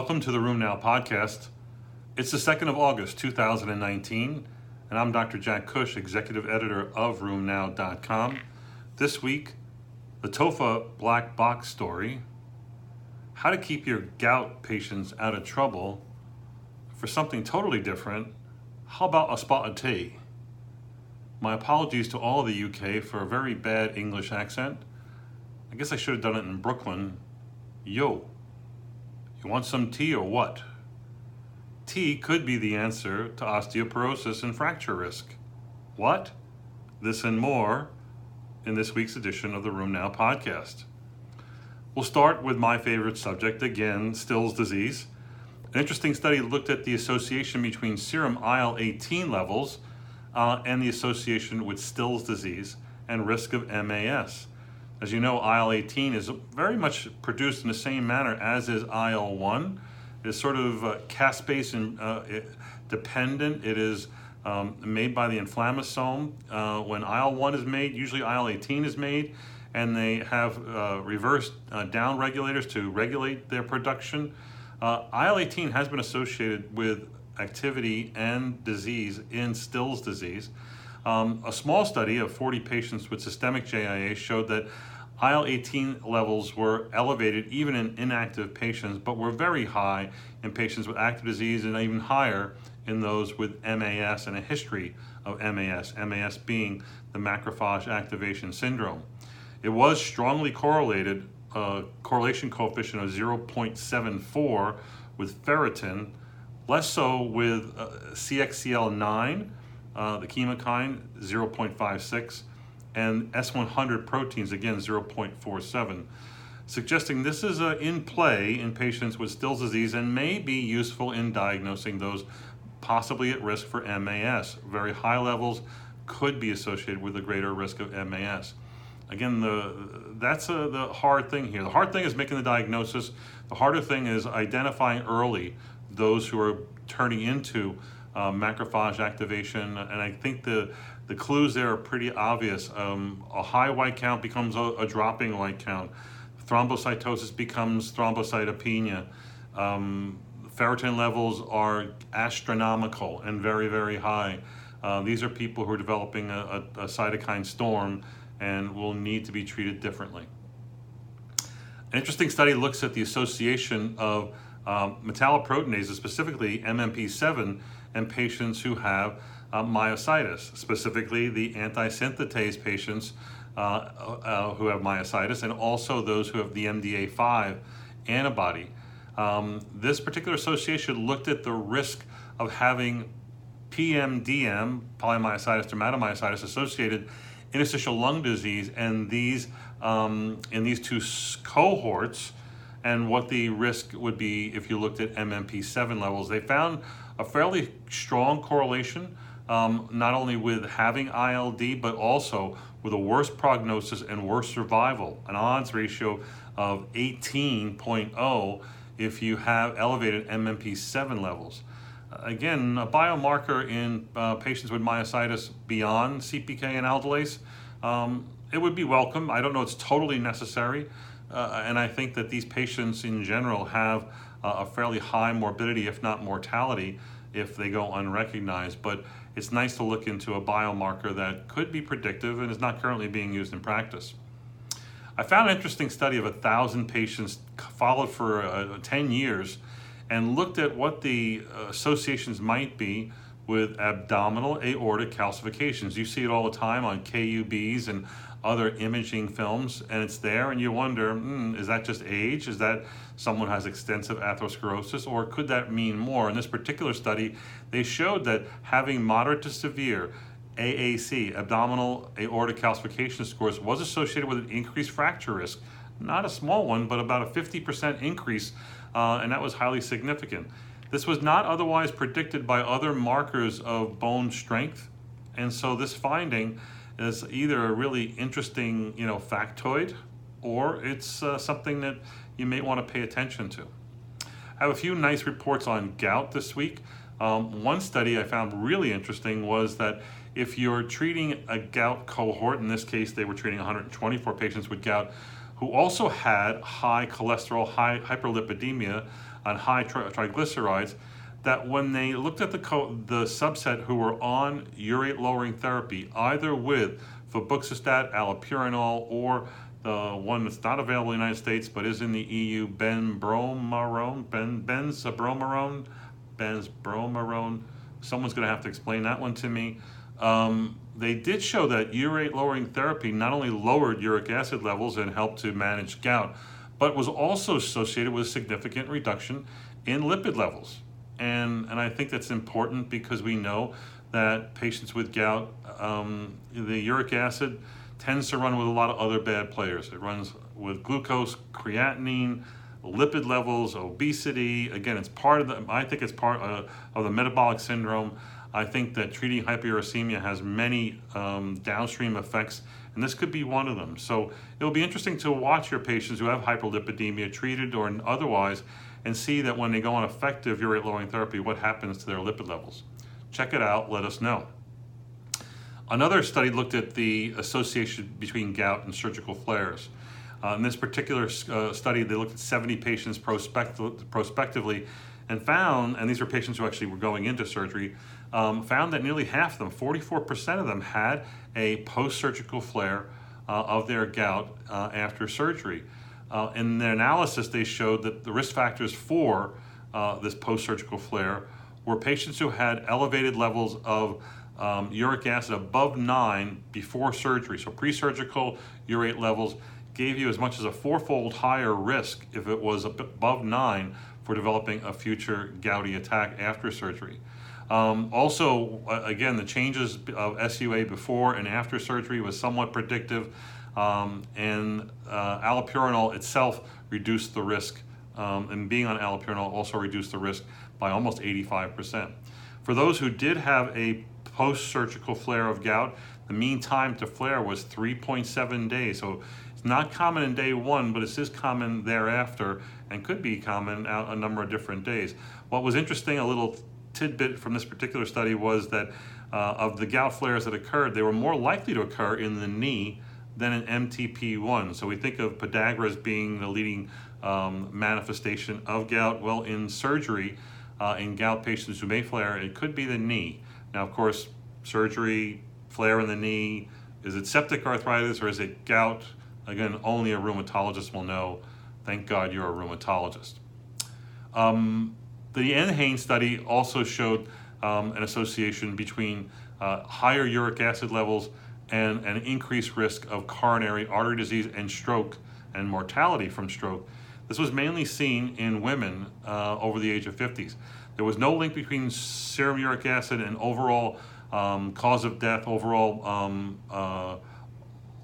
Welcome to the RheumNow podcast. It's the 2nd of August, 2019, and I'm Dr. Jack Cush, executive editor of RheumNow.com. This week, the TOFA black box story, how to keep your gout patients out of trouble. For something totally different, how about a spot of tea? My apologies to all of the UK for a very bad English accent. I guess I should have done it in Brooklyn. Yo, you want some tea or what? Tea could be the answer to osteoporosis and fracture risk. What? This and more in this week's edition of the RheumNow podcast. We'll start with my favorite subject again, Still's disease. An interesting study looked at the association between serum IL 18 levels uh, and the association with Still's disease and risk of MAS. As you know, IL 18 is very much produced in the same manner as is IL 1. It's sort of uh, caspase and, uh, dependent. It is um, made by the inflammasome. Uh, when IL 1 is made, usually IL 18 is made, and they have uh, reverse uh, down regulators to regulate their production. Uh, IL 18 has been associated with activity and disease in Still's disease. Um, a small study of 40 patients with systemic JIA showed that IL 18 levels were elevated even in inactive patients, but were very high in patients with active disease and even higher in those with MAS and a history of MAS, MAS being the macrophage activation syndrome. It was strongly correlated, uh, correlation coefficient of 0.74 with ferritin, less so with uh, CXCL9, uh, the chemokine, 0.56 and S100 proteins, again 0.47, suggesting this is uh, in play in patients with Still's disease and may be useful in diagnosing those possibly at risk for MAS. Very high levels could be associated with a greater risk of MAS. Again, the, that's a, the hard thing here. The hard thing is making the diagnosis. The harder thing is identifying early those who are turning into uh, macrophage activation. And I think the the clues there are pretty obvious. Um, a high white count becomes a, a, dropping white count. Thrombocytosis becomes thrombocytopenia. Um, ferritin levels are astronomical and very, very high. Uh, these are people who are developing a, a, a, cytokine storm and will need to be treated differently. An interesting study looks at the association of um, metalloproteinases, specifically MMP7, and patients who have uh, myositis, specifically the antisynthetase patients uh, uh, who have myositis, and also those who have the MDA5 antibody. Um, this particular association looked at the risk of having PMDM, polymyositis dermatomyositis, associated interstitial lung disease, and these um, in these two cohorts, and what the risk would be if you looked at MMP7 levels. They found a fairly strong correlation um, not only with having ILD, but also with a worse prognosis and worse survival, an odds ratio of 18.0 if you have elevated MMP7 levels. Again, a biomarker in uh, patients with myositis beyond CPK and aldolase, um, it would be welcome. I don't know it's totally necessary. Uh, and I think that these patients in general have uh, a fairly high morbidity, if not mortality, if they go unrecognized. But it's nice to look into a biomarker that could be predictive and is not currently being used in practice. I found an interesting study of a thousand patients followed for uh, 10 years and looked at what the uh, associations might be with abdominal aortic calcifications. You see it all the time on KUBs and other imaging films, and it's there, and you wonder, mm, is that just age? Is that someone has extensive atherosclerosis, or could that mean more? In this particular study, they showed that having moderate to severe AAC, abdominal aortic calcification scores, was associated with an increased fracture risk. Not a small one, but about a 50% increase, uh, and that was highly significant. This was not otherwise predicted by other markers of bone strength, and so this finding is either a really interesting, you know, factoid, or it's uh, something that you may want to pay attention to. I have a few nice reports on gout this week. Um, one study I found really interesting was that if you're treating a gout cohort, in this case they were treating 124 patients with gout who also had high cholesterol, high hyperlipidemia, and high tri- triglycerides, that when they looked at the co- the subset who were on urate lowering therapy, either with febuxostat, allopurinol, or the one that's not available in the United States but is in the EU, Ben benbromarone, ben benzabromarone, benzbromarone. Someone's going to have to explain that one to me. Um, they did show that urate lowering therapy not only lowered uric acid levels and helped to manage gout, but was also associated with a significant reduction in lipid levels. And, and I think that's important because we know that patients with gout, um, the uric acid tends to run with a lot of other bad players. It runs with glucose, creatinine, lipid levels, obesity. Again, it's part of the, I think it's part uh, of the metabolic syndrome. I think that treating hyperuricemia has many um, downstream effects, and this could be one of them. So it'll be interesting to watch your patients who have hyperlipidemia, treated or otherwise, and see that when they go on effective urate lowering therapy, what happens to their lipid levels. Check it out, let us know. Another study looked at the association between gout and surgical flares. Uh, in this particular uh, study, they looked at 70 patients prospect- prospectively and found, and these were patients who actually were going into surgery, um, found that nearly half of them, 44% of them, had a post surgical flare uh, of their gout uh, after surgery. Uh, in their analysis, they showed that the risk factors for uh, this post surgical flare were patients who had elevated levels of um, uric acid above nine before surgery. So, pre surgical urate levels gave you as much as a fourfold higher risk if it was above nine for developing a future gouty attack after surgery. Um, also, again, the changes of SUA before and after surgery was somewhat predictive, um, and uh, allopurinol itself reduced the risk, um, and being on allopurinol also reduced the risk by almost 85%. For those who did have a post surgical flare of gout, the mean time to flare was 3.7 days. So it's not common in day one, but it is common thereafter and could be common out a number of different days. What was interesting, a little tidbit from this particular study was that uh, of the gout flares that occurred, they were more likely to occur in the knee than in MTP1. So we think of podagra as being the leading um, manifestation of gout. Well, in surgery, uh, in gout patients who may flare, it could be the knee. Now, of course, surgery, flare in the knee, is it septic arthritis or is it gout? Again, only a rheumatologist will know. Thank God you're a rheumatologist. Um, the NHANES study also showed um, an association between uh, higher uric acid levels and an increased risk of coronary artery disease and stroke and mortality from stroke. This was mainly seen in women uh, over the age of 50s. There was no link between serum uric acid and overall um, cause of death, overall um, uh,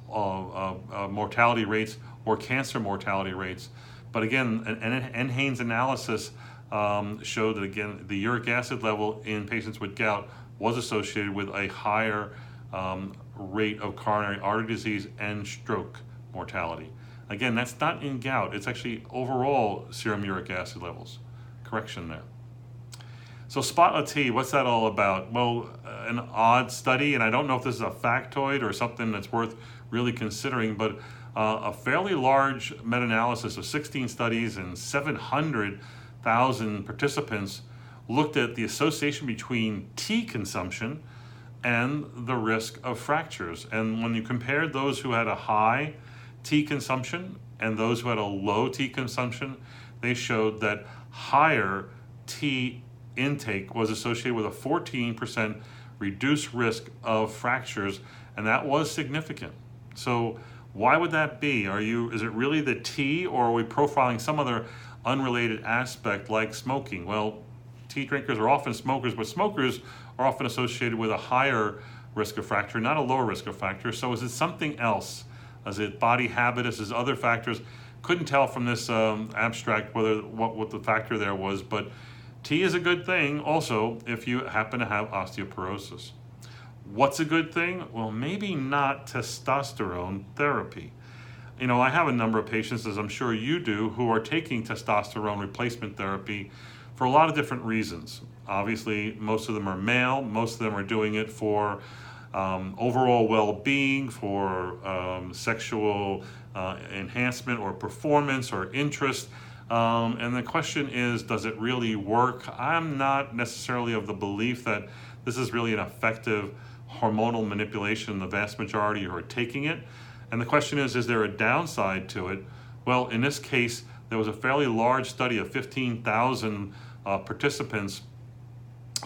uh, uh mortality rates, or cancer mortality rates. But again, an NHANES analysis um, showed that again the uric acid level in patients with gout was associated with a higher um, rate of coronary artery disease and stroke mortality. Again, that's not in gout, it's actually overall serum uric acid levels. Correction there. So, spotlet T, what's that all about? Well, uh, an odd study, and I don't know if this is a factoid or something that's worth really considering, but uh, a fairly large meta analysis of 16 studies and 700 thousand participants looked at the association between tea consumption and the risk of fractures. And when you compared those who had a high tea consumption and those who had a low tea consumption, they showed that higher tea intake was associated with a 14% reduced risk of fractures, and that was significant. So, why would that be? Are you is it really the tea, or are we profiling some other unrelated aspect like smoking. Well, tea drinkers are often smokers, but smokers are often associated with a higher risk of fracture, not a lower risk of fracture. So is it something else? Is it body habit? Is it other factors? Couldn't tell from this um, abstract whether what, what the factor there was, but tea is a good thing also if you happen to have osteoporosis. What's a good thing? Well, maybe not testosterone therapy you know, I have a number of patients, as I'm sure you do, who are taking testosterone replacement therapy for a lot of different reasons. Obviously, most of them are male, most of them are doing it for um, overall well being, for um, sexual uh, enhancement or performance or interest. Um, and the question is, does it really work? I'm not necessarily of the belief that this is really an effective hormonal manipulation, the vast majority are taking it. And the question is, is there a downside to it? Well, in this case, there was a fairly large study of 15,000 uh, participants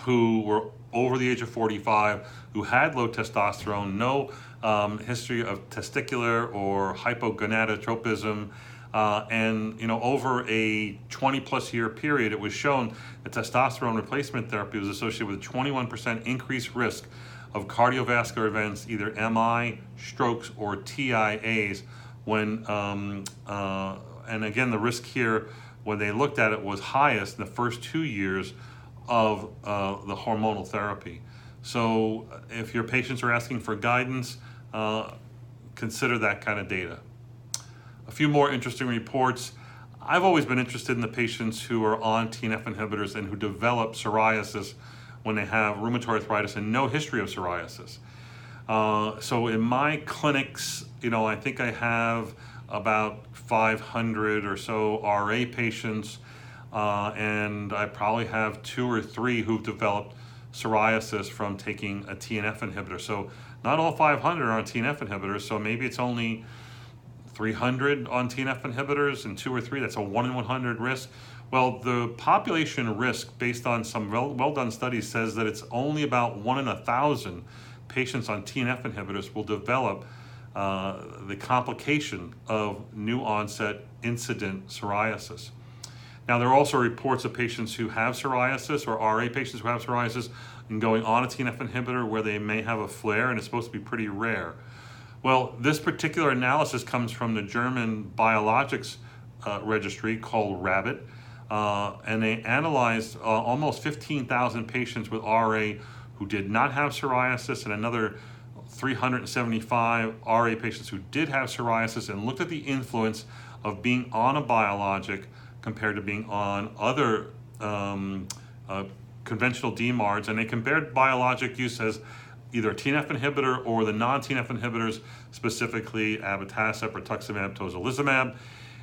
who were over the age of 45, who had low testosterone, no um, history of testicular or hypogonadotropism, uh, and you know over a 20 plus year period, it was shown that testosterone replacement therapy was associated with a 21% increased risk of cardiovascular events, either MI, strokes, or TIAs. When um, uh, and again, the risk here when they looked at it was highest in the first two years of uh, the hormonal therapy. So if your patients are asking for guidance, uh, consider that kind of data. A few more interesting reports. I've always been interested in the patients who are on TNF inhibitors and who develop psoriasis when they have rheumatoid arthritis and no history of psoriasis. Uh, so in my clinics, you know, I think I have about 500 or so RA patients, uh, and I probably have two or three who've developed psoriasis from taking a TNF inhibitor. So not all 500 are on TNF inhibitors, so maybe it's only 300 on TNF inhibitors and two or three. That's a 1 in 100 risk. Well, the population risk, based on some well, done studies, says that it's only about 1 in a 1,000 patients on TNF inhibitors will develop uh, the complication of new onset incident psoriasis. Now, there are also reports of patients who have psoriasis or RA patients who have psoriasis and going on a TNF inhibitor where they may have a flare and it's supposed to be pretty rare. Well, this particular analysis comes from the German biologics uh, registry called RABBIT, uh, and they analyzed uh, almost 15,000 patients with RA who did not have psoriasis and another 375 RA patients who did have psoriasis and looked at the influence of being on a biologic compared to being on other um, uh, conventional DMARDs, and they compared biologic use as either a TNF inhibitor or the non-TNF inhibitors, specifically abatacept, rituximab, tocilizumab.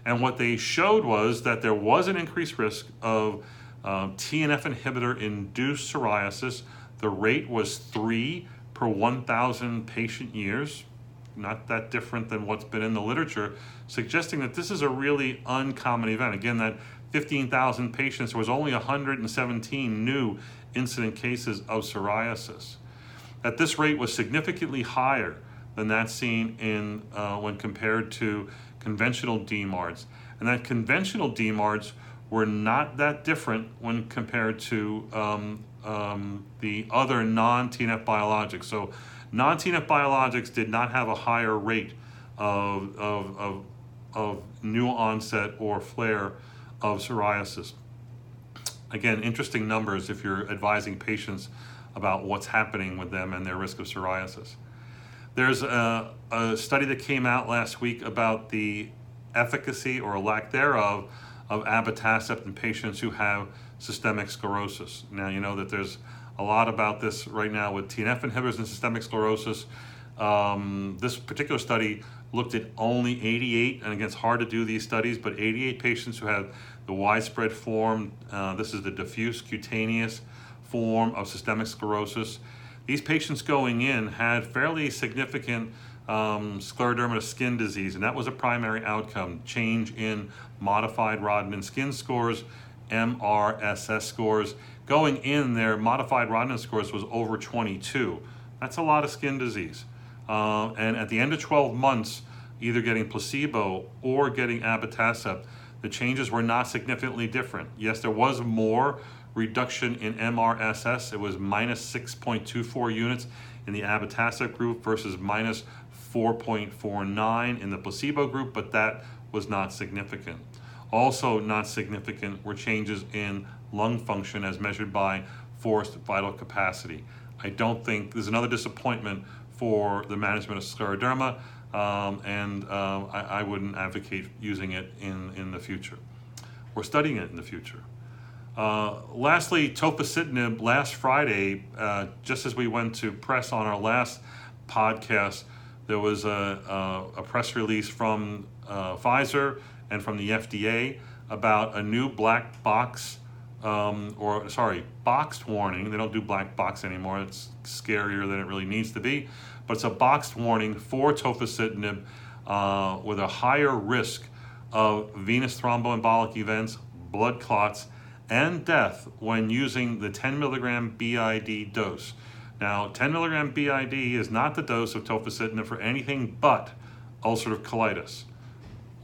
And what they showed was that there was an increased risk of uh, TNF inhibitor-induced psoriasis. The rate was three per 1,000 patient years, not that different than what's been in the literature, suggesting that this is a really uncommon event. Again, that 15,000 patients, there was only 117 new incident cases of psoriasis. That this rate was significantly higher than that seen in uh, when compared to conventional DMARDs. And that conventional DMARDs were not that different when compared to um, um, the other non-TNF biologics. So non-TNF biologics did not have a higher rate of, of, of, of new onset or flare of psoriasis. Again, interesting numbers if you're advising patients about what's happening with them and their risk of psoriasis. There's a, a study that came out last week about the efficacy or lack thereof of abatacept in patients who have systemic sclerosis. Now, you know that there's a lot about this right now with TNF inhibitors and systemic sclerosis. Um, this particular study looked at only 88, and again, it's hard to do these studies, but 88 patients who had the widespread form. Uh, this is the diffuse cutaneous form of systemic sclerosis. These patients going in had fairly significant um, scleroderma skin disease, and that was a primary outcome change in modified Rodnan skin scores, MRSS scores. Going in, their modified Rodnan scores was over 22. That's a lot of skin disease. Uh, and at the end of 12 months, either getting placebo or getting abatacept, the changes were not significantly different. Yes, there was more reduction in MRSS. It was minus 6.24 units in the abatacept group versus minus 4.49 in the placebo group, but that was not significant. Also, not significant were changes in lung function as measured by forced vital capacity. I don't think there's another disappointment for the management of scleroderma, um, and uh, I, I, wouldn't advocate using it in, in the future or studying it in the future. Uh, lastly, tofacitinib last Friday, uh, just as we went to press on our last podcast, there was a, a, a press release from uh, Pfizer and from the FDA about a new black box, um, or sorry, boxed warning. They don't do black box anymore. It's scarier than it really needs to be. But it's a boxed warning for tofacitinib uh, with a higher risk of venous thromboembolic events, blood clots, and death when using the 10 milligram BID dose. Now, 10 milligram BID is not the dose of tofacitinib for anything but ulcerative colitis.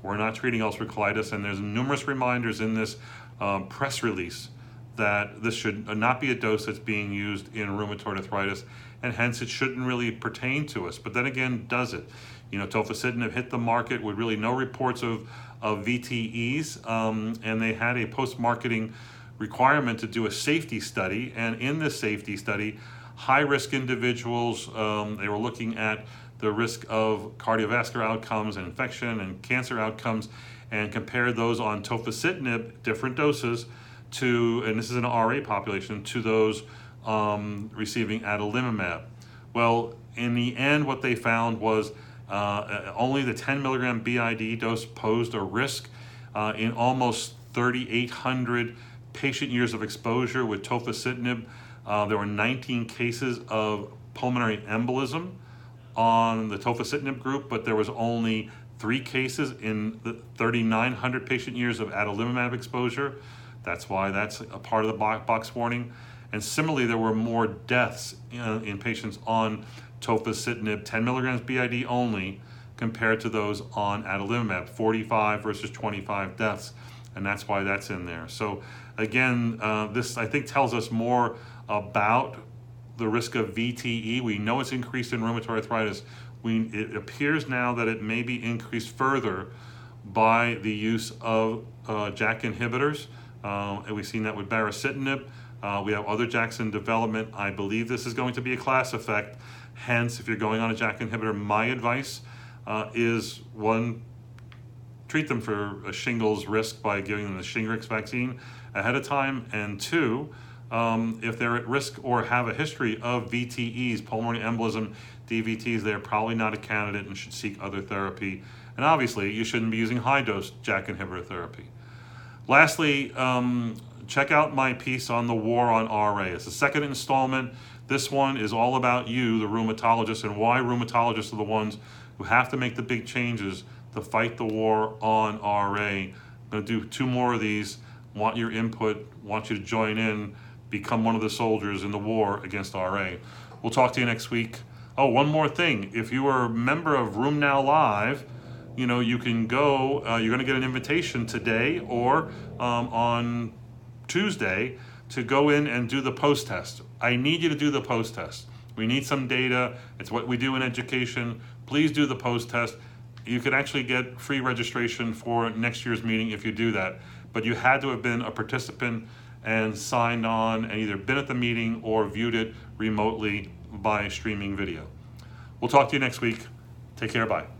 We're not treating ulcerative colitis, and there's numerous reminders in this um, press release that this should not be a dose that's being used in rheumatoid arthritis, and hence it shouldn't really pertain to us. But then again, does it? You know, tofacitinib hit the market with really no reports of, of VTEs, um, and they had a post-marketing requirement to do a safety study, and in this safety study, high-risk individuals, um, they were looking at the risk of cardiovascular outcomes and infection and cancer outcomes and compared those on tofacitinib, different doses, to, and this is an RA population, to those um, receiving adalimumab. Well, in the end, what they found was uh, only the 10 milligram BID dose posed a risk uh, in almost 3,800 patient years of exposure with tofacitinib. Uh, there were 19 cases of pulmonary embolism on the tofacitinib group, but there was only three cases in the 3,900 patient years of adalimumab exposure. That's why that's a part of the box warning. And similarly, there were more deaths in, patients on tofacitinib, 10 milligrams BID only, compared to those on adalimumab, 45 versus 25 deaths. And that's why that's in there. So again, uh, this I think tells us more about the risk of VTE. We know it's increased in rheumatoid arthritis. We, it appears now that it may be increased further by the use of uh, JAK inhibitors. Uh, and we've seen that with baricitinib. Uh, we have other JAKs in development. I believe this is going to be a class effect. Hence, if you're going on a JAK inhibitor, my advice uh, is one, treat them for a shingles risk by giving them the Shingrix vaccine ahead of time. And two, um, if they're at risk or have a history of VTEs, pulmonary embolism, DVTs, they're probably not a candidate and should seek other therapy. And obviously, you shouldn't be using high dose JAK inhibitor therapy. Lastly, um, check out my piece on the war on RA. It's the second installment. This one is all about you, the rheumatologist, and why rheumatologists are the ones who have to make the big changes to fight the war on RA. I'm going to do two more of these. Want your input, want you to join in become one of the soldiers in the war against RA. We'll talk to you next week. Oh, one more thing. If you are a member of RheumNow Live, you know, you can go, uh, you're going to get an invitation today or um, on Tuesday to go in and do the post test. I need you to do the post test. We need some data. It's what we do in education. Please do the post test. You could actually get free registration for next year's meeting if you do that. But you had to have been a participant and signed on and either been at the meeting or viewed it remotely by streaming video. We'll talk to you next week. Take care. Bye.